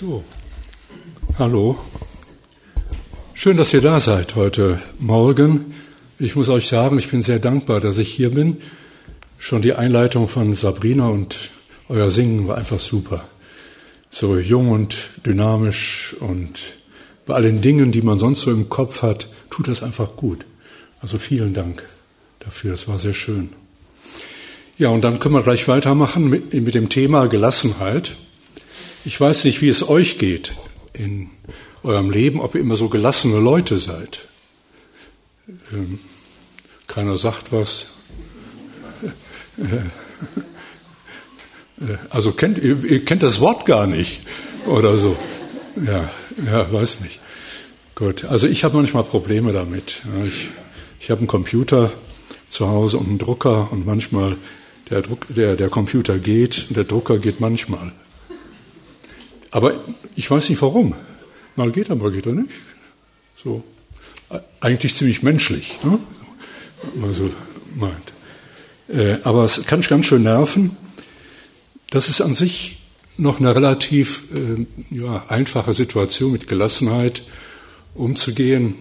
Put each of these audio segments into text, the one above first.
So, hallo. Schön, dass ihr da seid heute Morgen. Ich muss euch sagen, ich bin sehr dankbar, dass ich hier bin. Schon die Einleitung von Sabrina und euer Singen war einfach super. So jung und dynamisch und bei allen Dingen, die man sonst so im Kopf hat, tut das einfach gut. Also vielen Dank dafür, das war sehr schön. Ja, und dann können wir gleich weitermachen mit, mit dem Thema Gelassenheit. Ich weiß nicht, wie es euch geht in eurem Leben, ob ihr immer so gelassene Leute seid. Ähm, keiner sagt was. Also kennt ihr, ihr kennt das Wort gar nicht oder so. Ja, ja, weiß nicht. Gut, also ich habe manchmal Probleme damit. Ich, ich habe einen Computer zu Hause und einen Drucker und manchmal der, Druck, der, der Computer geht und der Drucker geht manchmal. Aber ich weiß nicht warum. Mal geht er, mal geht er nicht. So. Eigentlich ziemlich menschlich, ne? man so meint. Äh, aber es kann ganz schön nerven. Das ist an sich noch eine relativ äh, ja, einfache Situation mit Gelassenheit umzugehen.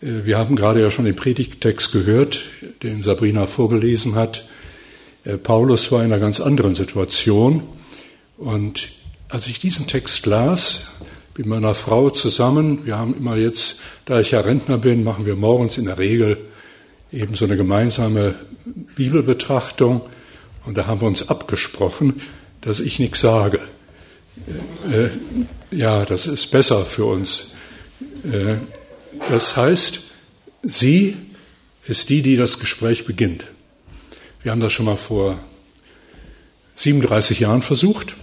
Äh, wir haben gerade ja schon den Predigttext gehört, den Sabrina vorgelesen hat. Äh, Paulus war in einer ganz anderen Situation und als ich diesen Text las, mit meiner Frau zusammen, wir haben immer jetzt, da ich ja Rentner bin, machen wir morgens in der Regel eben so eine gemeinsame Bibelbetrachtung und da haben wir uns abgesprochen, dass ich nichts sage. Äh, äh, ja, das ist besser für uns. Äh, das heißt, sie ist die, die das Gespräch beginnt. Wir haben das schon mal vor 37 Jahren versucht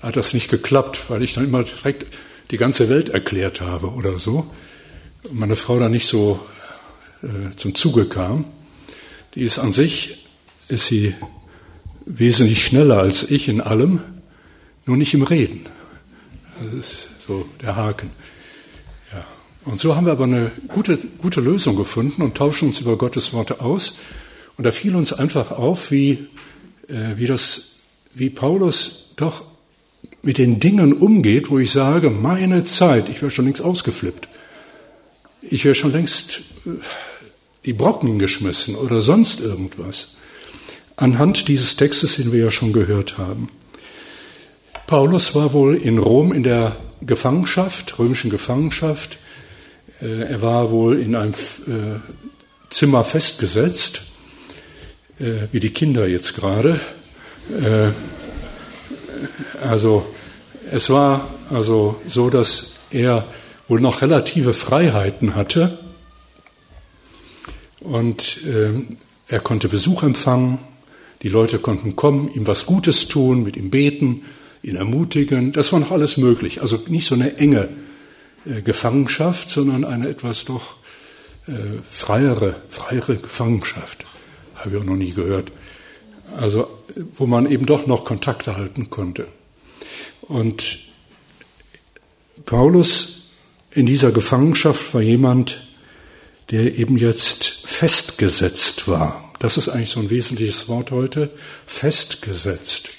hat das nicht geklappt, weil ich dann immer direkt die ganze Welt erklärt habe oder so. Und meine Frau dann nicht so äh, zum Zuge kam. Die ist an sich, ist sie wesentlich schneller als ich in allem, nur nicht im Reden. Das ist so der Haken. Ja. Und so haben wir aber eine gute, gute Lösung gefunden und tauschen uns über Gottes Worte aus. Und da fiel uns einfach auf, wie, äh, wie das, wie Paulus doch mit den Dingen umgeht, wo ich sage, meine Zeit, ich wäre schon längst ausgeflippt. Ich wäre schon längst äh, die Brocken geschmissen oder sonst irgendwas. Anhand dieses Textes, den wir ja schon gehört haben. Paulus war wohl in Rom in der Gefangenschaft, römischen Gefangenschaft. Äh, er war wohl in einem äh, Zimmer festgesetzt, wie die Kinder jetzt gerade. Also es war also so, dass er wohl noch relative Freiheiten hatte und äh, er konnte Besuch empfangen, die Leute konnten kommen, ihm was Gutes tun, mit ihm beten, ihn ermutigen. Das war noch alles möglich. Also nicht so eine enge äh, Gefangenschaft, sondern eine etwas doch äh, freiere, freiere Gefangenschaft. Habe ich auch noch nie gehört. Also wo man eben doch noch Kontakte halten konnte. Und Paulus in dieser Gefangenschaft war jemand, der eben jetzt festgesetzt war. Das ist eigentlich so ein wesentliches Wort heute, festgesetzt.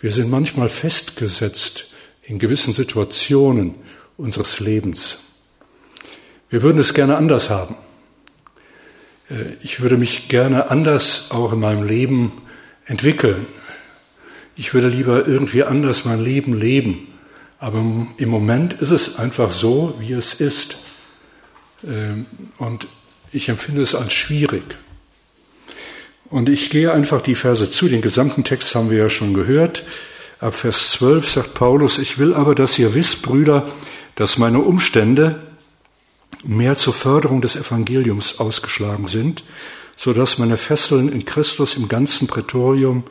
Wir sind manchmal festgesetzt in gewissen Situationen unseres Lebens. Wir würden es gerne anders haben. Äh, ich würde mich gerne anders auch in meinem Leben entwickeln. Ich würde lieber irgendwie anders mein Leben leben. Aber im Moment ist es einfach so, wie es ist. Ähm, und ich empfinde es als schwierig. Und ich gehe einfach die Verse zu. Den gesamten Text haben wir ja schon gehört. Ab Vers 12 sagt Paulus, ich will aber, dass ihr wisst, Brüder, dass meine Umstände mehr zur Förderung des Evangeliums ausgeschlagen sind, so dass meine Fesseln in Christus im ganzen Prätorium,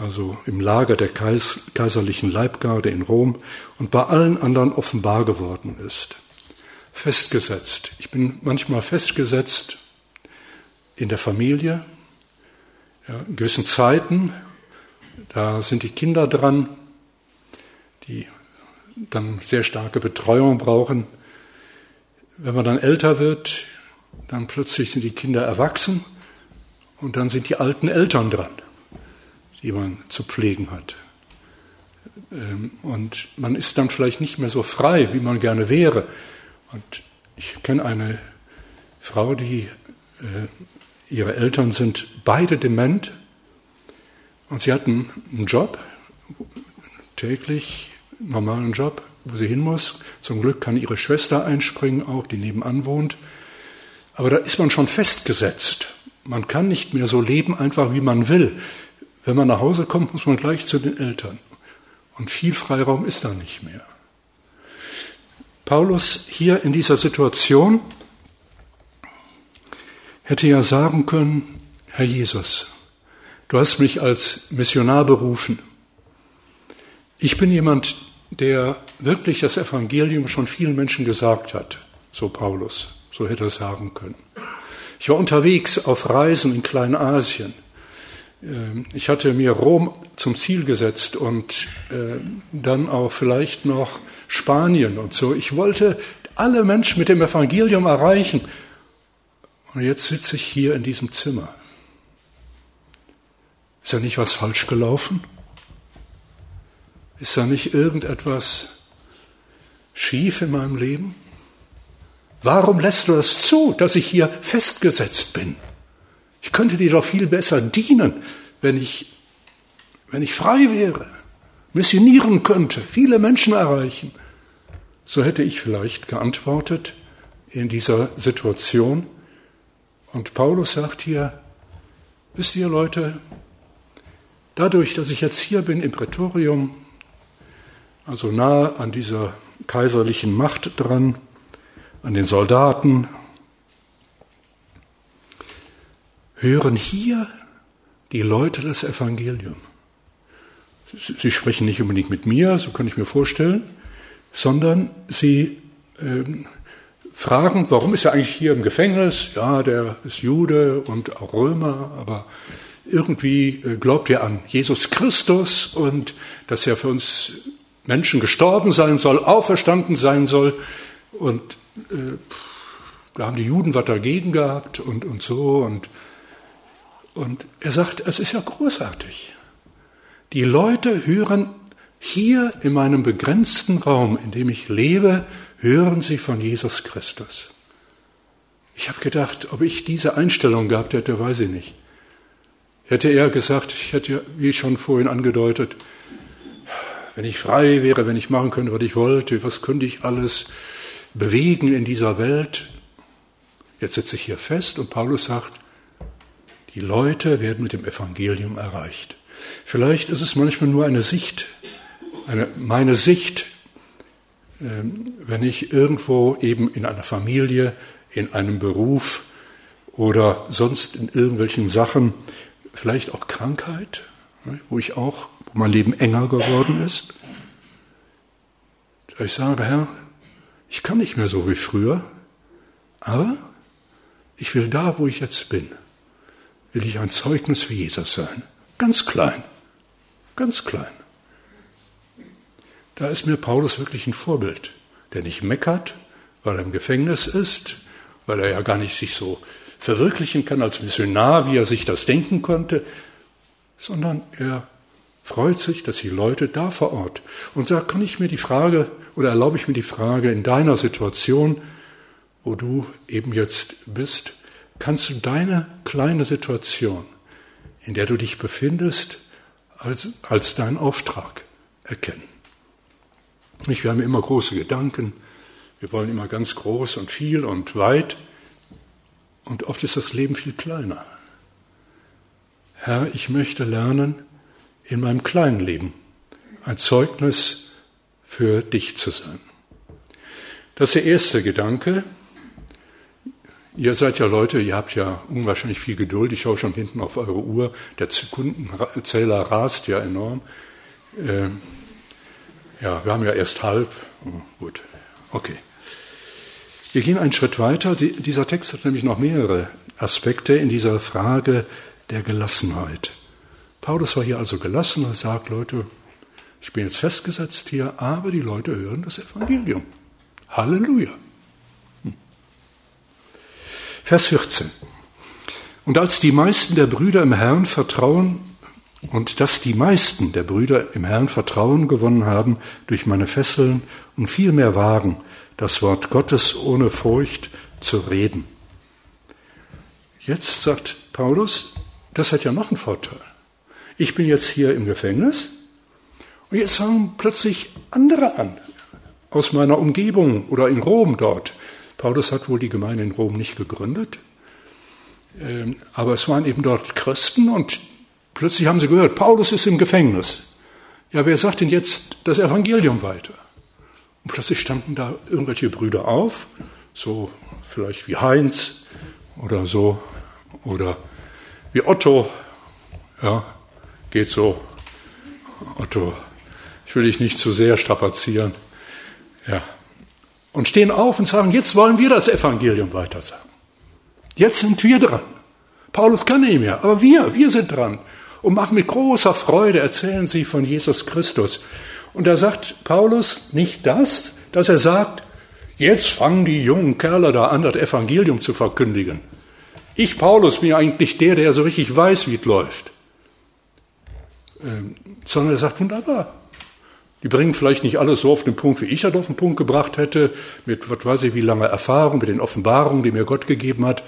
also im Lager der kaiserlichen Leibgarde in Rom und bei allen anderen offenbar geworden ist. Festgesetzt. Ich bin manchmal festgesetzt in der Familie, ja, in gewissen Zeiten, da sind die Kinder dran, die dann sehr starke Betreuung brauchen. Wenn man dann älter wird, dann plötzlich sind die Kinder erwachsen und dann sind die alten Eltern dran, die man zu pflegen hat. Ähm, und man ist dann vielleicht nicht mehr so frei, wie man gerne wäre. Und ich kenne eine Frau, die, äh, ihre Eltern sind beide dement. Und sie hatten einen Job, täglich, normalen Job, wo sie hin muss. Zum Glück kann ihre Schwester einspringen, auch die nebenan wohnt. Aber da ist man schon festgesetzt. Man kann nicht mehr so leben, einfach wie man will. Wenn man nach Hause kommt, muss man gleich zu den Eltern. Und viel Freiraum ist da nicht mehr. Paulus hier in dieser Situation hätte ja sagen können, Herr Jesus, du hast mich als Missionar berufen. Ich bin jemand, der wirklich das Evangelium schon vielen Menschen gesagt hat, so Paulus, so hätte er sagen können. Ich war unterwegs auf Reisen in Kleinasien. Ähm, ich hatte mir Rom zum Ziel gesetzt und äh, dann auch vielleicht noch Spanien und so. Ich wollte alle Menschen mit dem Evangelium erreichen. Und jetzt sitze ich hier in diesem Zimmer. Ist da nicht was falsch gelaufen? Ist da nicht irgendetwas schief in meinem Leben? Warum lässt du das zu, dass ich hier festgesetzt bin? Ich könnte dir doch viel besser dienen, wenn ich, wenn ich frei wäre, missionieren könnte, viele Menschen erreichen. So hätte ich vielleicht geantwortet in dieser Situation. Und Paulus sagt hier, wisst ihr Leute, dadurch, dass ich jetzt hier bin im Prätorium, also nahe an dieser kaiserlichen Macht dran, an den Soldaten, hören hier die Leute das Evangelium. Sie sprechen nicht unbedingt mit mir, so kann ich mir vorstellen, sondern sie äh, fragen, warum ist er eigentlich hier im Gefängnis? Ja, der ist Jude und auch Römer, aber irgendwie äh, glaubt er an Jesus Christus und dass er für uns Menschen gestorben sein soll, auferstanden sein soll. Und äh, da haben die Juden was dagegen gehabt und, und so. Und, und er sagt, es ist ja großartig. Die Leute hören hier in meinem begrenzten Raum, in dem ich lebe, hören sie von Jesus Christus. Ich habe gedacht, ob ich diese Einstellung gehabt hätte, weiß ich nicht. Hätte er gesagt, ich hätte, wie schon vorhin angedeutet, wenn ich frei wäre, wenn ich machen könnte, was ich wollte, was könnte ich alles bewegen in dieser Welt? Jetzt sitze ich hier fest und Paulus sagt, die Leute werden mit dem Evangelium erreicht. Vielleicht ist es manchmal nur eine Sicht, eine, meine Sicht, ähm, wenn ich irgendwo eben in einer Familie, in einem Beruf oder sonst in irgendwelchen Sachen, vielleicht auch Krankheit, ne, wo ich auch wo mein Leben enger geworden ist. Ich sage, Herr, ich kann nicht mehr so wie früher, aber ich will da, wo ich jetzt bin, will ich ein Zeugnis für Jesus sein. Ganz klein, ganz klein. Da ist mir Paulus wirklich ein Vorbild, der nicht meckert, weil er im Gefängnis ist, weil er ja gar nicht sich so verwirklichen kann als Missionar, wie er sich das denken konnte, sondern er freut sich, dass die Leute da vor Ort und sagt, kann ich mir die Frage oder erlaube ich mir die Frage in deiner Situation, wo du eben jetzt bist, kannst du deine kleine Situation, in der du dich befindest, als, als deinen Auftrag erkennen. Wir haben immer große Gedanken, wir wollen immer ganz groß und viel und weit und oft ist das Leben viel kleiner. Herr, ich möchte lernen, in meinem kleinen Leben ein Zeugnis für dich zu sein. Das ist der erste Gedanke. Ihr seid ja Leute, ihr habt ja unwahrscheinlich viel Geduld. Ich schaue schon hinten auf eure Uhr. Der Sekundenzähler rast ja enorm. Äh, ja, wir haben ja erst halb. Oh, gut, okay. Wir gehen einen Schritt weiter. Die, dieser Text hat nämlich noch mehrere Aspekte in dieser Frage der Gelassenheit. Paulus war hier also gelassen und sagt, Leute, ich bin jetzt festgesetzt hier, aber die Leute hören das Evangelium. Halleluja. Hm. Vers 14. Und als die meisten der Brüder im Herrn Vertrauen und dass die meisten der Brüder im Herrn Vertrauen gewonnen haben durch meine Fesseln und viel mehr wagen, das Wort Gottes ohne Furcht zu reden. Jetzt sagt Paulus, das hat ja noch einen Vorteil. Ich bin jetzt hier im Gefängnis und jetzt fangen plötzlich andere an aus meiner Umgebung oder in Rom dort. Paulus hat wohl die Gemeinde in Rom nicht gegründet, ähm, aber es waren eben dort Christen und plötzlich haben sie gehört, Paulus ist im Gefängnis. Ja, wer sagt denn jetzt das Evangelium weiter? Und plötzlich standen da irgendwelche Brüder auf, so vielleicht wie Heinz oder so, oder wie Otto, ja, geht so. Otto, ich will dich nicht zu sehr strapazieren. Ja. Und stehen auf und sagen, jetzt wollen wir das Evangelium weitersagen. Jetzt sind wir dran. Paulus kann nicht mehr, aber wir, wir sind dran. Und machen mit großer Freude, erzählen sie von Jesus Christus. Und da sagt Paulus nicht das, dass er sagt, jetzt fangen die jungen Kerle da an, das Evangelium zu verkündigen. Ich, Paulus, bin eigentlich der, der so richtig weiß, wie es läuft. Ähm, sondern er sagt, wunderbar. Die bringen vielleicht nicht alles so auf den Punkt, wie ich das auf den Punkt gebracht hätte, mit, was weiß ich, wie lange Erfahrung, mit den Offenbarungen, die mir Gott gegeben hat.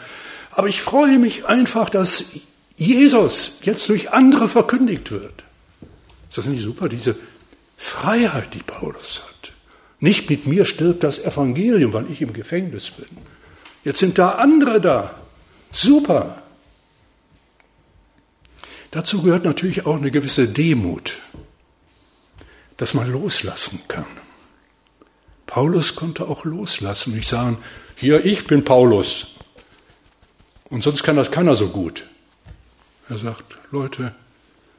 Aber ich freue mich einfach, dass Jesus jetzt durch andere verkündigt wird. Ist das nicht super, diese Freiheit, die Paulus hat? Nicht mit mir stirbt das Evangelium, weil ich im Gefängnis bin. Jetzt sind da andere da. Super. Dazu gehört natürlich auch eine gewisse Demut, dass man loslassen kann. Paulus konnte auch loslassen und nicht sagen, hier, ich bin Paulus. Und sonst kann das keiner so gut. Er sagt, Leute,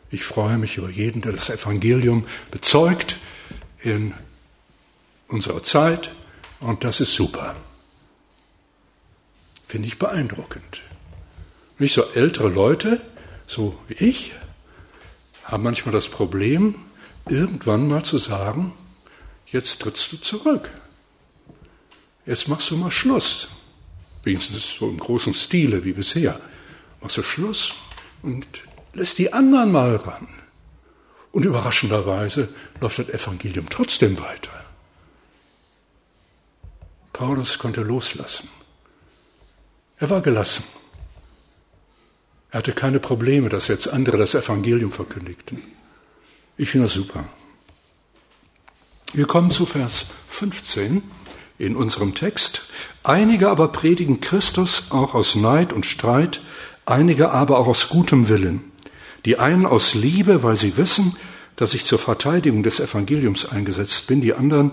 ich freue mich über jeden, der das Evangelium bezeugt in unserer Zeit und das ist super. Finde ich beeindruckend. Nicht so ältere Leute, so wie ich, haben manchmal das Problem, irgendwann mal zu sagen, jetzt trittst du zurück. Jetzt machst du mal Schluss. Wenigstens so im großen Stile wie bisher. Machst du Schluss und lässt die anderen mal ran. Und überraschenderweise läuft das Evangelium trotzdem weiter. Paulus konnte loslassen. Er war gelassen. Er hatte keine Probleme, dass jetzt andere das Evangelium verkündigten. Ich finde das super. Wir kommen zu Vers 15 in unserem Text. Einige aber predigen Christus auch aus Neid und Streit, einige aber auch aus gutem Willen. Die einen aus Liebe, weil sie wissen, dass ich zur Verteidigung des Evangeliums eingesetzt bin, die anderen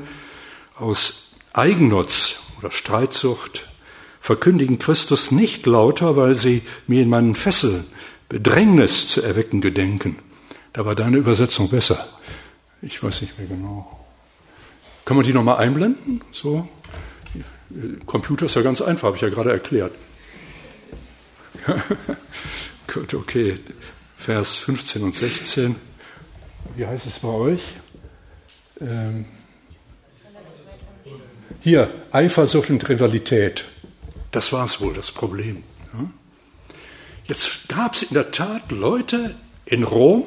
aus Eigennutz oder Streitsucht verkündigen Christus nicht lauter, weil sie mir in meinen Fesseln Bedrängnis zu erwecken gedenken. Da war deine Übersetzung besser. Ich weiß nicht mehr genau. Kann man die nochmal einblenden? So? Computer ist ja ganz einfach, habe ich ja gerade erklärt. Gut, okay. Vers 15 und 16. Wie heißt es bei euch? Ähm, hier, Eifersucht und Rivalität. Das war es wohl, das Problem. Jetzt gab es in der Tat Leute in Rom,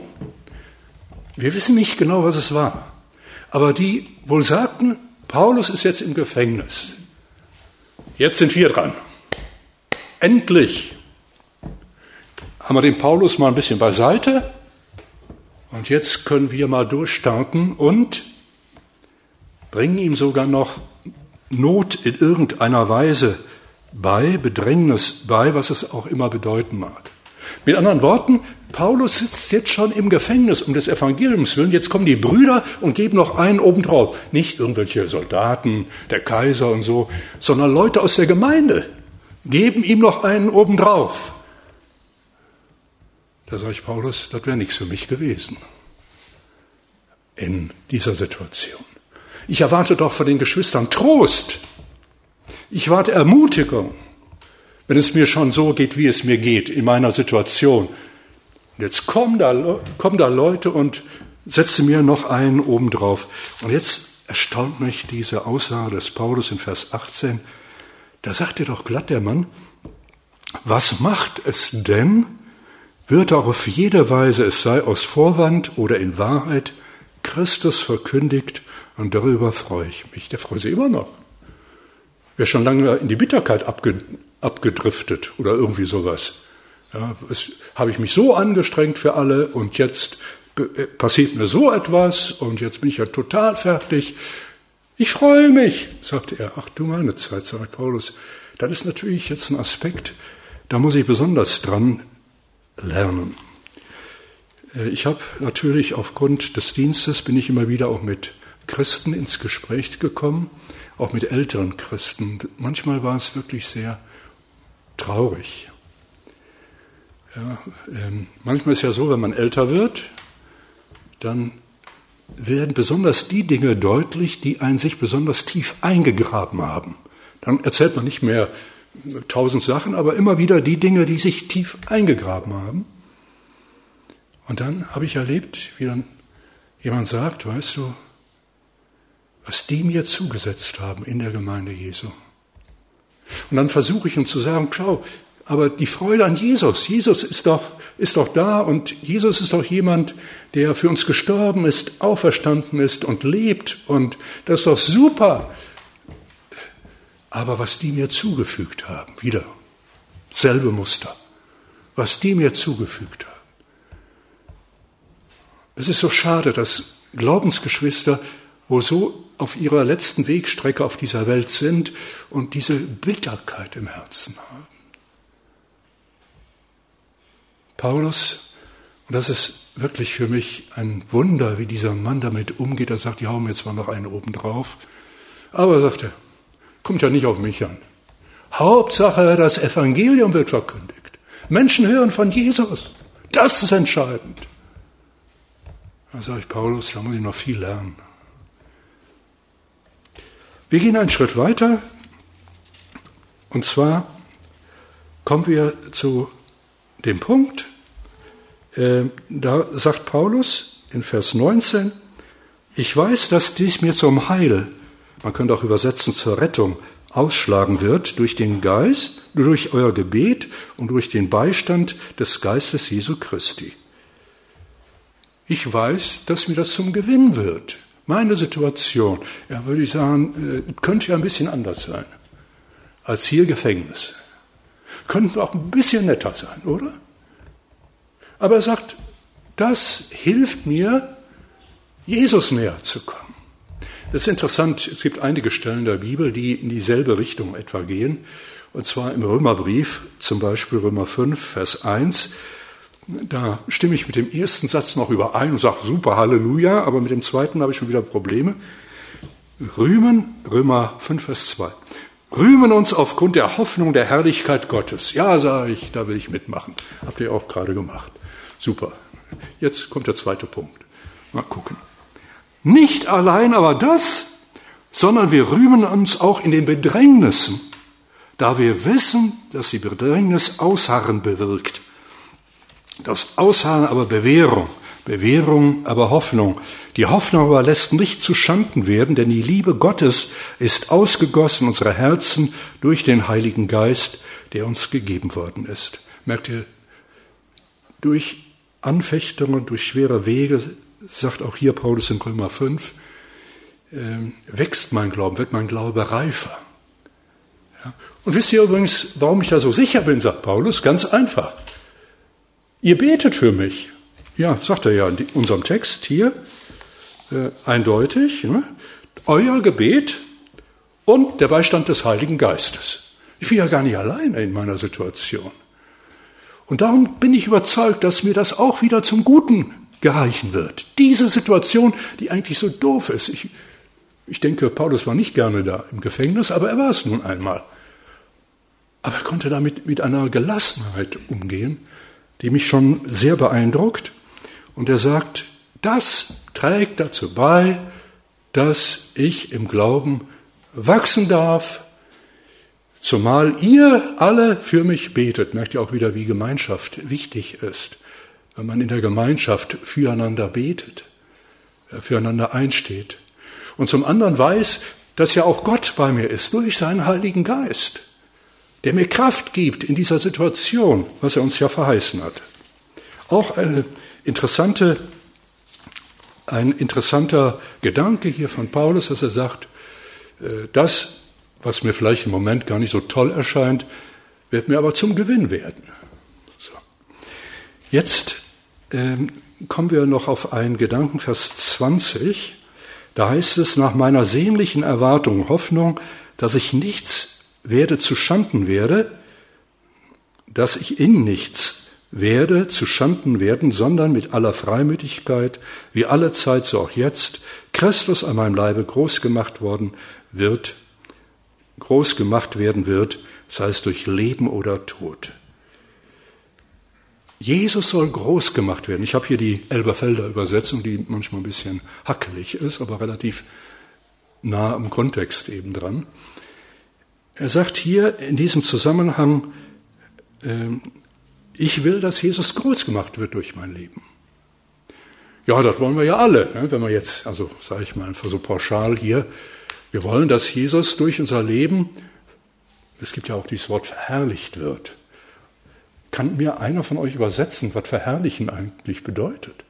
wir wissen nicht genau, was es war, aber die wohl sagten, Paulus ist jetzt im Gefängnis. Jetzt sind wir dran. Endlich haben wir den Paulus mal ein bisschen beiseite und jetzt können wir mal durchstarten und bringen ihm sogar noch Not in irgendeiner Weise bei, Bedrängnis bei, was es auch immer bedeuten mag. Mit anderen Worten, Paulus sitzt jetzt schon im Gefängnis um des Evangeliums willen. Jetzt kommen die Brüder und geben noch einen obendrauf. Nicht irgendwelche Soldaten, der Kaiser und so, sondern Leute aus der Gemeinde geben ihm noch einen obendrauf. Da sage ich, Paulus, das wäre nichts für mich gewesen in dieser Situation. Ich erwarte doch von den Geschwistern Trost. Ich warte Ermutigung, wenn es mir schon so geht, wie es mir geht in meiner Situation. Und jetzt kommen da, kommen da Leute und setzen mir noch einen obendrauf. Und jetzt erstaunt mich diese Aussage des Paulus in Vers 18. Da sagt er doch glatt der Mann, was macht es denn, wird auch auf jede Weise, es sei aus Vorwand oder in Wahrheit, Christus verkündigt und darüber freue ich mich. Der freut sich immer noch. Wäre schon lange in die Bitterkeit abge, abgedriftet oder irgendwie sowas. Ja, habe ich mich so angestrengt für alle und jetzt äh, passiert mir so etwas und jetzt bin ich ja total fertig. Ich freue mich, sagte er. Ach du meine Zeit, sagt Paulus. Das ist natürlich jetzt ein Aspekt, da muss ich besonders dran lernen. Äh, ich habe natürlich aufgrund des Dienstes bin ich immer wieder auch mit Christen ins Gespräch gekommen, auch mit älteren Christen. Manchmal war es wirklich sehr traurig. Ja, ähm, manchmal ist ja so, wenn man älter wird, dann werden besonders die Dinge deutlich, die einen sich besonders tief eingegraben haben. Dann erzählt man nicht mehr tausend Sachen, aber immer wieder die Dinge, die sich tief eingegraben haben. Und dann habe ich erlebt, wie dann jemand sagt, weißt du, was die mir zugesetzt haben in der Gemeinde Jesu. Und dann versuche ich ihm zu sagen, schau, aber die Freude an Jesus, Jesus ist doch, ist doch da und Jesus ist doch jemand, der für uns gestorben ist, auferstanden ist und lebt und das ist doch super. Aber was die mir zugefügt haben, wieder selbe Muster, was die mir zugefügt haben. Es ist so schade, dass Glaubensgeschwister wo so auf ihrer letzten Wegstrecke auf dieser Welt sind und diese Bitterkeit im Herzen haben. Paulus, und das ist wirklich für mich ein Wunder, wie dieser Mann damit umgeht. Er sagt, ja, hauen jetzt mal noch einen oben drauf. Aber, sagt er, kommt ja nicht auf mich an. Hauptsache, das Evangelium wird verkündigt. Menschen hören von Jesus. Das ist entscheidend. Da sage ich, Paulus, da muss ich noch viel lernen. Wir gehen einen Schritt weiter. Und zwar kommen wir zu dem Punkt, äh, da sagt Paulus in Vers 19, ich weiß, dass dies mir zum Heil, man könnte auch übersetzen zur Rettung, ausschlagen wird durch den Geist, durch euer Gebet und durch den Beistand des Geistes Jesu Christi. Ich weiß, dass mir das zum Gewinn wird. Meine Situation, ja, würde ich sagen, äh, könnte ja ein bisschen anders sein als hier Gefängnis. Könnten auch ein bisschen netter sein, oder? Aber er sagt, das hilft mir, Jesus näher zu kommen. Das ist interessant, es gibt einige Stellen der Bibel, die in dieselbe Richtung etwa gehen. Und zwar im Römerbrief, zum Beispiel Römer 5, Vers 1. Da stimme ich mit dem ersten Satz noch überein und sage super Halleluja, aber mit dem zweiten habe ich schon wieder Probleme. Rühmen, Römer 5, Vers 2. Rühmen uns aufgrund der Hoffnung der Herrlichkeit Gottes. Ja, sage ich, da will ich mitmachen. Habt ihr auch gerade gemacht. Super. Jetzt kommt der zweite Punkt. Mal gucken. Nicht allein aber das, sondern wir rühmen uns auch in den Bedrängnissen, da wir wissen, dass die Bedrängnis Ausharren bewirkt. Das Ausharren aber Bewährung, Bewährung aber Hoffnung. Die Hoffnung aber lässt nicht zu Schanden werden, denn die Liebe Gottes ist ausgegossen in unsere Herzen durch den Heiligen Geist, der uns gegeben worden ist. Merkt ihr, durch Anfechtungen, durch schwere Wege, sagt auch hier Paulus in Römer 5, äh, wächst mein Glauben, wird mein Glaube reifer. Und wisst ihr übrigens, warum ich da so sicher bin, sagt Paulus? Ganz einfach. Ihr betet für mich. Ja, sagt er ja in unserem Text hier äh, eindeutig. Ne? Euer Gebet und der Beistand des Heiligen Geistes. Ich bin ja gar nicht alleine in meiner Situation. Und darum bin ich überzeugt, dass mir das auch wieder zum Guten gereichen wird. Diese Situation, die eigentlich so doof ist. Ich, ich denke, Paulus war nicht gerne da im Gefängnis, aber er war es nun einmal. Aber er konnte damit mit einer Gelassenheit umgehen, die mich schon sehr beeindruckt. Und er sagt, das trägt dazu bei, dass ich im Glauben wachsen darf, Zumal ihr alle für mich betet, merkt ihr auch wieder, wie Gemeinschaft wichtig ist. Wenn man in der Gemeinschaft füreinander betet, äh, füreinander einsteht. Und zum anderen weiß, dass ja auch Gott bei mir ist, durch seinen Heiligen Geist, der mir Kraft gibt in dieser Situation, was er uns ja verheißen hat. Auch eine interessante, ein interessanter Gedanke hier von Paulus, dass er sagt, äh, das, was mir vielleicht im Moment gar nicht so toll erscheint, wird mir aber zum Gewinn werden. So. Jetzt ähm, kommen wir noch auf einen Gedanken, Vers 20. Da heißt es, nach meiner sehnlichen Erwartung, Hoffnung, dass ich nichts werde zu Schanden werde, dass ich in nichts werde zu Schanden werden, sondern mit aller Freimütigkeit, wie alle Zeit, so auch jetzt, Christus an meinem Leibe groß gemacht worden wird, groß gemacht werden wird, sei es durch Leben oder Tod. Jesus soll groß gemacht werden. Ich habe hier die Elberfelder Übersetzung, die manchmal ein bisschen hackelig ist, aber relativ nah am Kontext eben dran. Er sagt hier in diesem Zusammenhang, äh, ich will, dass Jesus groß gemacht wird durch mein Leben. Ja, das wollen wir ja alle, ne? wenn wir jetzt, also sage ich mal einfach so pauschal hier, wir wollen, dass Jesus durch unser Leben, es gibt ja auch dieses Wort verherrlicht wird. Kann mir einer von euch übersetzen, was verherrlichen eigentlich bedeutet?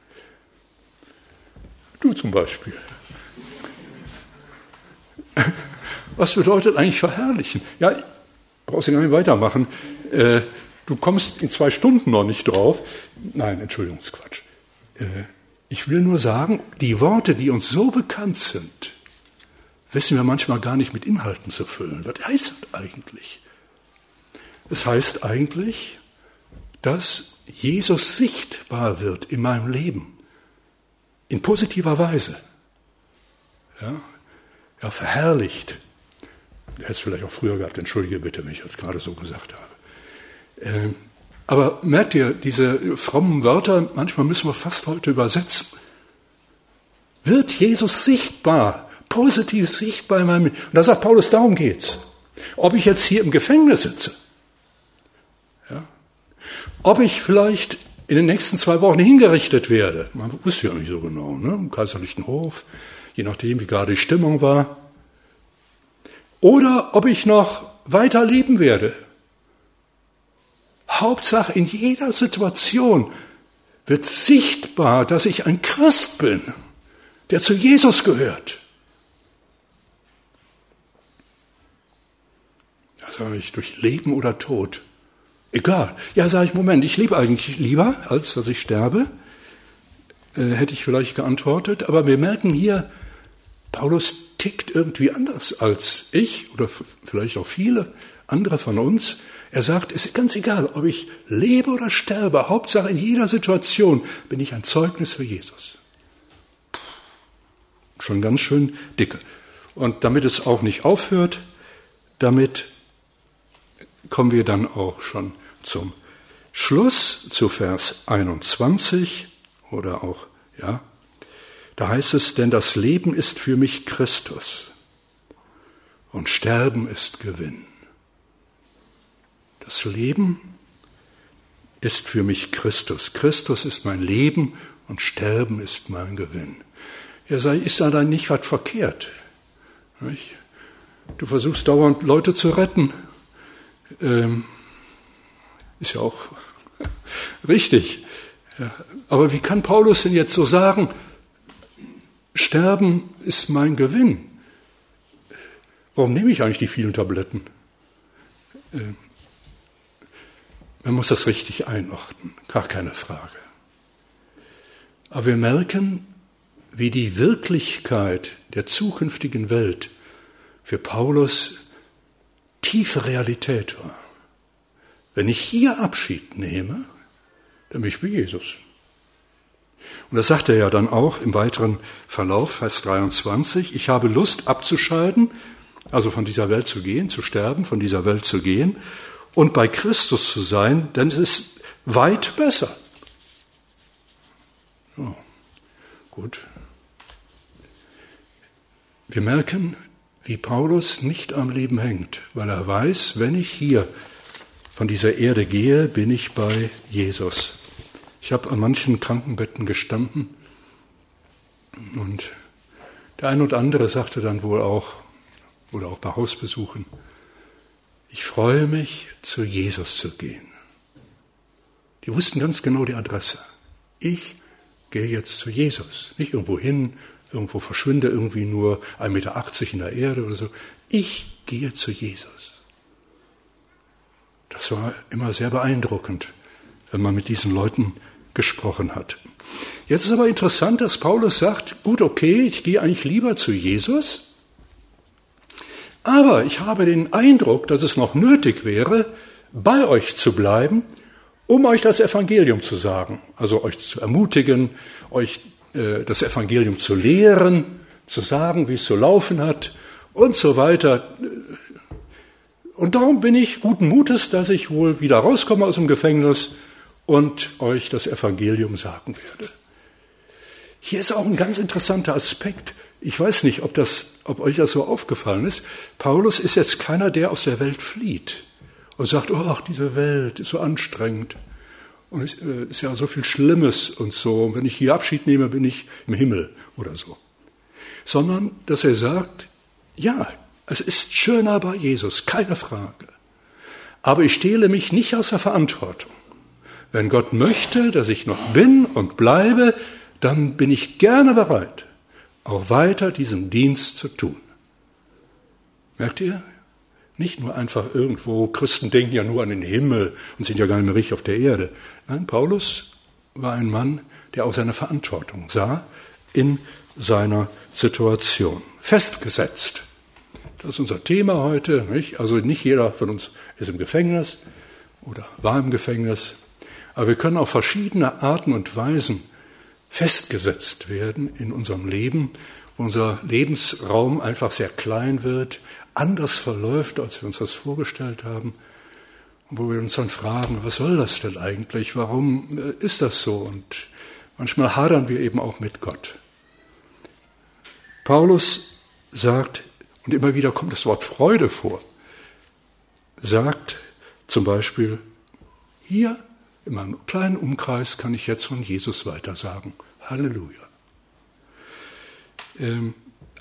Du zum Beispiel. Was bedeutet eigentlich verherrlichen? Ja, brauchst du gar nicht weitermachen. Äh, du kommst in zwei Stunden noch nicht drauf. Nein, Entschuldigungsquatsch. Äh, ich will nur sagen, die Worte, die uns so bekannt sind, wissen wir manchmal gar nicht mit Inhalten zu füllen. Was heißt das eigentlich? Es heißt eigentlich, dass Jesus sichtbar wird in meinem Leben. In positiver Weise. Ja, ja verherrlicht. Hätte es vielleicht auch früher gehabt, entschuldige bitte, wenn ich das gerade so gesagt habe. Ähm, aber merkt ihr, diese frommen Wörter, manchmal müssen wir fast heute übersetzen. Wird Jesus sichtbar, positiv sichtbar in meinem Leben? Und da sagt Paulus, darum geht's. Ob ich jetzt hier im Gefängnis sitze, ja, ob ich vielleicht in den nächsten zwei Wochen hingerichtet werde, man wusste ja nicht so genau, ne, im kaiserlichen Hof, je nachdem, wie gerade die Stimmung war, oder ob ich noch weiter leben werde. Hauptsache in jeder Situation wird sichtbar, dass ich ein Christ bin, der zu Jesus gehört. Da sage ich, durch Leben oder Tod. Egal. Ja, sage ich, Moment, ich lebe eigentlich lieber, als dass ich sterbe. Äh, hätte ich vielleicht geantwortet. Aber wir merken hier, Paulus tickt irgendwie anders als ich oder vielleicht auch viele andere von uns. Er sagt, es ist ganz egal, ob ich lebe oder sterbe, Hauptsache in jeder Situation bin ich ein Zeugnis für Jesus. Schon ganz schön dicke. Und damit es auch nicht aufhört, damit kommen wir dann auch schon zum Schluss, zu Vers 21 oder auch, ja, da heißt es, denn das Leben ist für mich Christus und Sterben ist Gewinn. Das Leben ist für mich Christus. Christus ist mein Leben und Sterben ist mein Gewinn. Er sei, ist da dann nicht was verkehrt? Du versuchst dauernd Leute zu retten. Ähm, ist ja auch richtig. Aber wie kann Paulus denn jetzt so sagen, Sterben ist mein Gewinn. Warum nehme ich eigentlich die vielen Tabletten? Äh, man muss das richtig einordnen, gar keine Frage. Aber wir merken, wie die Wirklichkeit der zukünftigen Welt für Paulus tiefe Realität war. Wenn ich hier Abschied nehme, dann bin ich bei Jesus. Und das sagt er ja dann auch im weiteren Verlauf, Vers 23, ich habe Lust abzuscheiden, also von dieser Welt zu gehen, zu sterben, von dieser Welt zu gehen und bei Christus zu sein, denn es ist weit besser. Ja, gut. Wir merken, wie Paulus nicht am Leben hängt, weil er weiß, wenn ich hier von dieser Erde gehe, bin ich bei Jesus. Ich habe an manchen Krankenbetten gestanden und der ein oder andere sagte dann wohl auch, oder auch bei Hausbesuchen, ich freue mich, zu Jesus zu gehen. Die wussten ganz genau die Adresse. Ich gehe jetzt zu Jesus. Nicht irgendwo hin, irgendwo verschwinde irgendwie nur 1,80 Meter in der Erde oder so. Ich gehe zu Jesus. Das war immer sehr beeindruckend, wenn man mit diesen Leuten gesprochen hat. Jetzt ist aber interessant, dass Paulus sagt, gut, okay, ich gehe eigentlich lieber zu Jesus, aber ich habe den Eindruck, dass es noch nötig wäre, bei euch zu bleiben, um euch das Evangelium zu sagen, also euch zu ermutigen, euch äh, das Evangelium zu lehren, zu sagen, wie es zu laufen hat und so weiter. Und darum bin ich guten Mutes, dass ich wohl wieder rauskomme aus dem Gefängnis und euch das Evangelium sagen werde. Hier ist auch ein ganz interessanter Aspekt. Ich weiß nicht, ob, das, ob euch das so aufgefallen ist. Paulus ist jetzt keiner, der aus der Welt flieht und sagt, oh, ach, diese Welt ist so anstrengend und es äh, ist ja so viel Schlimmes und so. Und wenn ich hier Abschied nehme, bin ich im Himmel oder so. Sondern, dass er sagt, ja, es ist schöner bei Jesus, keine Frage. Aber ich stehle mich nicht aus der Verantwortung. Wenn Gott möchte, dass ich noch bin und bleibe, dann bin ich gerne bereit, auch weiter diesen Dienst zu tun. Merkt ihr? Nicht nur einfach irgendwo, Christen denken ja nur an den Himmel und sind ja gar nicht mehr richtig auf der Erde. Nein, Paulus war ein Mann, der auch seine Verantwortung sah in seiner Situation. Festgesetzt. Das ist unser Thema heute. Nicht? Also nicht jeder von uns ist im Gefängnis oder war im Gefängnis. Aber wir können auf verschiedene Arten und Weisen festgesetzt werden in unserem Leben, wo unser Lebensraum einfach sehr klein wird, anders verläuft, als wir uns das vorgestellt haben, wo wir uns dann fragen, was soll das denn eigentlich? Warum äh, ist das so? Und manchmal hadern wir eben auch mit Gott. Paulus sagt, und immer wieder kommt das Wort Freude vor, sagt zum Beispiel, hier in meinem kleinen Umkreis kann ich jetzt von Jesus weitersagen. Halleluja. Ähm,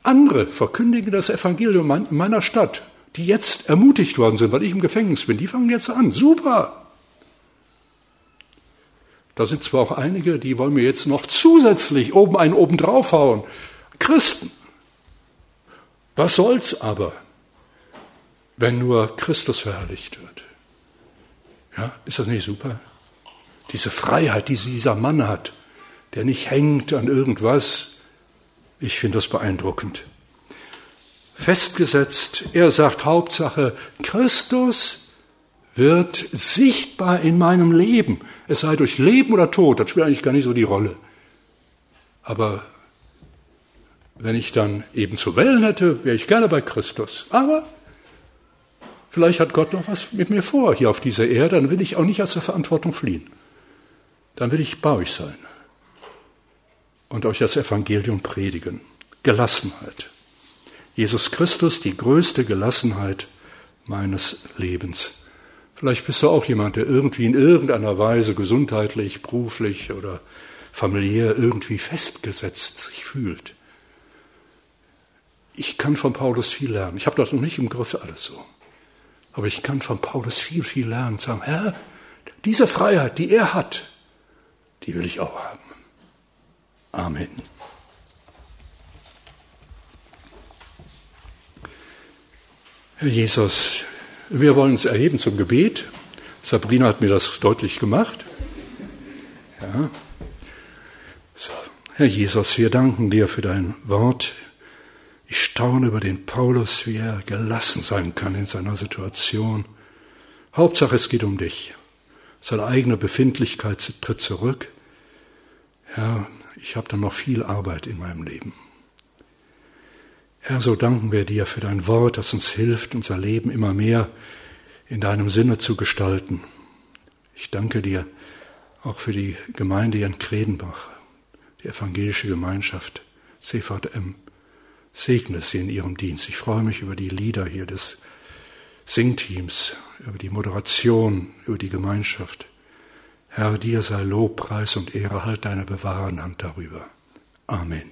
andere verkündigen das Evangelium in meiner Stadt, die jetzt ermutigt worden sind, weil ich im Gefängnis bin. Die fangen jetzt an. Super! Da sind zwar auch einige, die wollen mir jetzt noch zusätzlich oben einen oben draufhauen. Christen. Was soll's aber, wenn nur Christus verherrlicht wird? Ja, ist das nicht super? Diese Freiheit, die dieser Mann hat, der nicht hängt an irgendwas, ich finde das beeindruckend. Festgesetzt, er sagt Hauptsache, Christus wird sichtbar in meinem Leben. Es sei durch Leben oder Tod, das spielt eigentlich gar nicht so die Rolle. Aber wenn ich dann eben zu wählen hätte, wäre ich gerne bei Christus. Aber vielleicht hat Gott noch was mit mir vor hier auf dieser Erde, dann will ich auch nicht aus der Verantwortung fliehen. Dann will ich bei euch sein und euch das Evangelium predigen. Gelassenheit. Jesus Christus, die größte Gelassenheit meines Lebens. Vielleicht bist du auch jemand, der irgendwie in irgendeiner Weise gesundheitlich, beruflich oder familiär irgendwie festgesetzt sich fühlt. Ich kann von Paulus viel lernen. Ich habe das noch nicht im Griff alles so. Aber ich kann von Paulus viel, viel lernen. Sagen, Herr, diese Freiheit, die er hat, die will ich auch haben. Amen. Herr Jesus, wir wollen uns erheben zum Gebet. Sabrina hat mir das deutlich gemacht. Ja. So. Herr Jesus, wir danken dir für dein Wort. Ich staune über den Paulus, wie er gelassen sein kann in seiner Situation. Hauptsache, es geht um dich. Seine eigene Befindlichkeit tritt zurück. Herr, ich habe dann noch viel Arbeit in meinem Leben. Herr, so danken wir dir für dein Wort, das uns hilft, unser Leben immer mehr in deinem Sinne zu gestalten. Ich danke dir auch für die Gemeinde in Kredenbach, die evangelische Gemeinschaft CVM. Segne sie in ihrem Dienst. Ich freue mich über die Lieder hier des Singteams, über die Moderation, über die Gemeinschaft. Herr, dir sei Lob, Preis und Ehre, halt deine bewahren Hand darüber. Amen.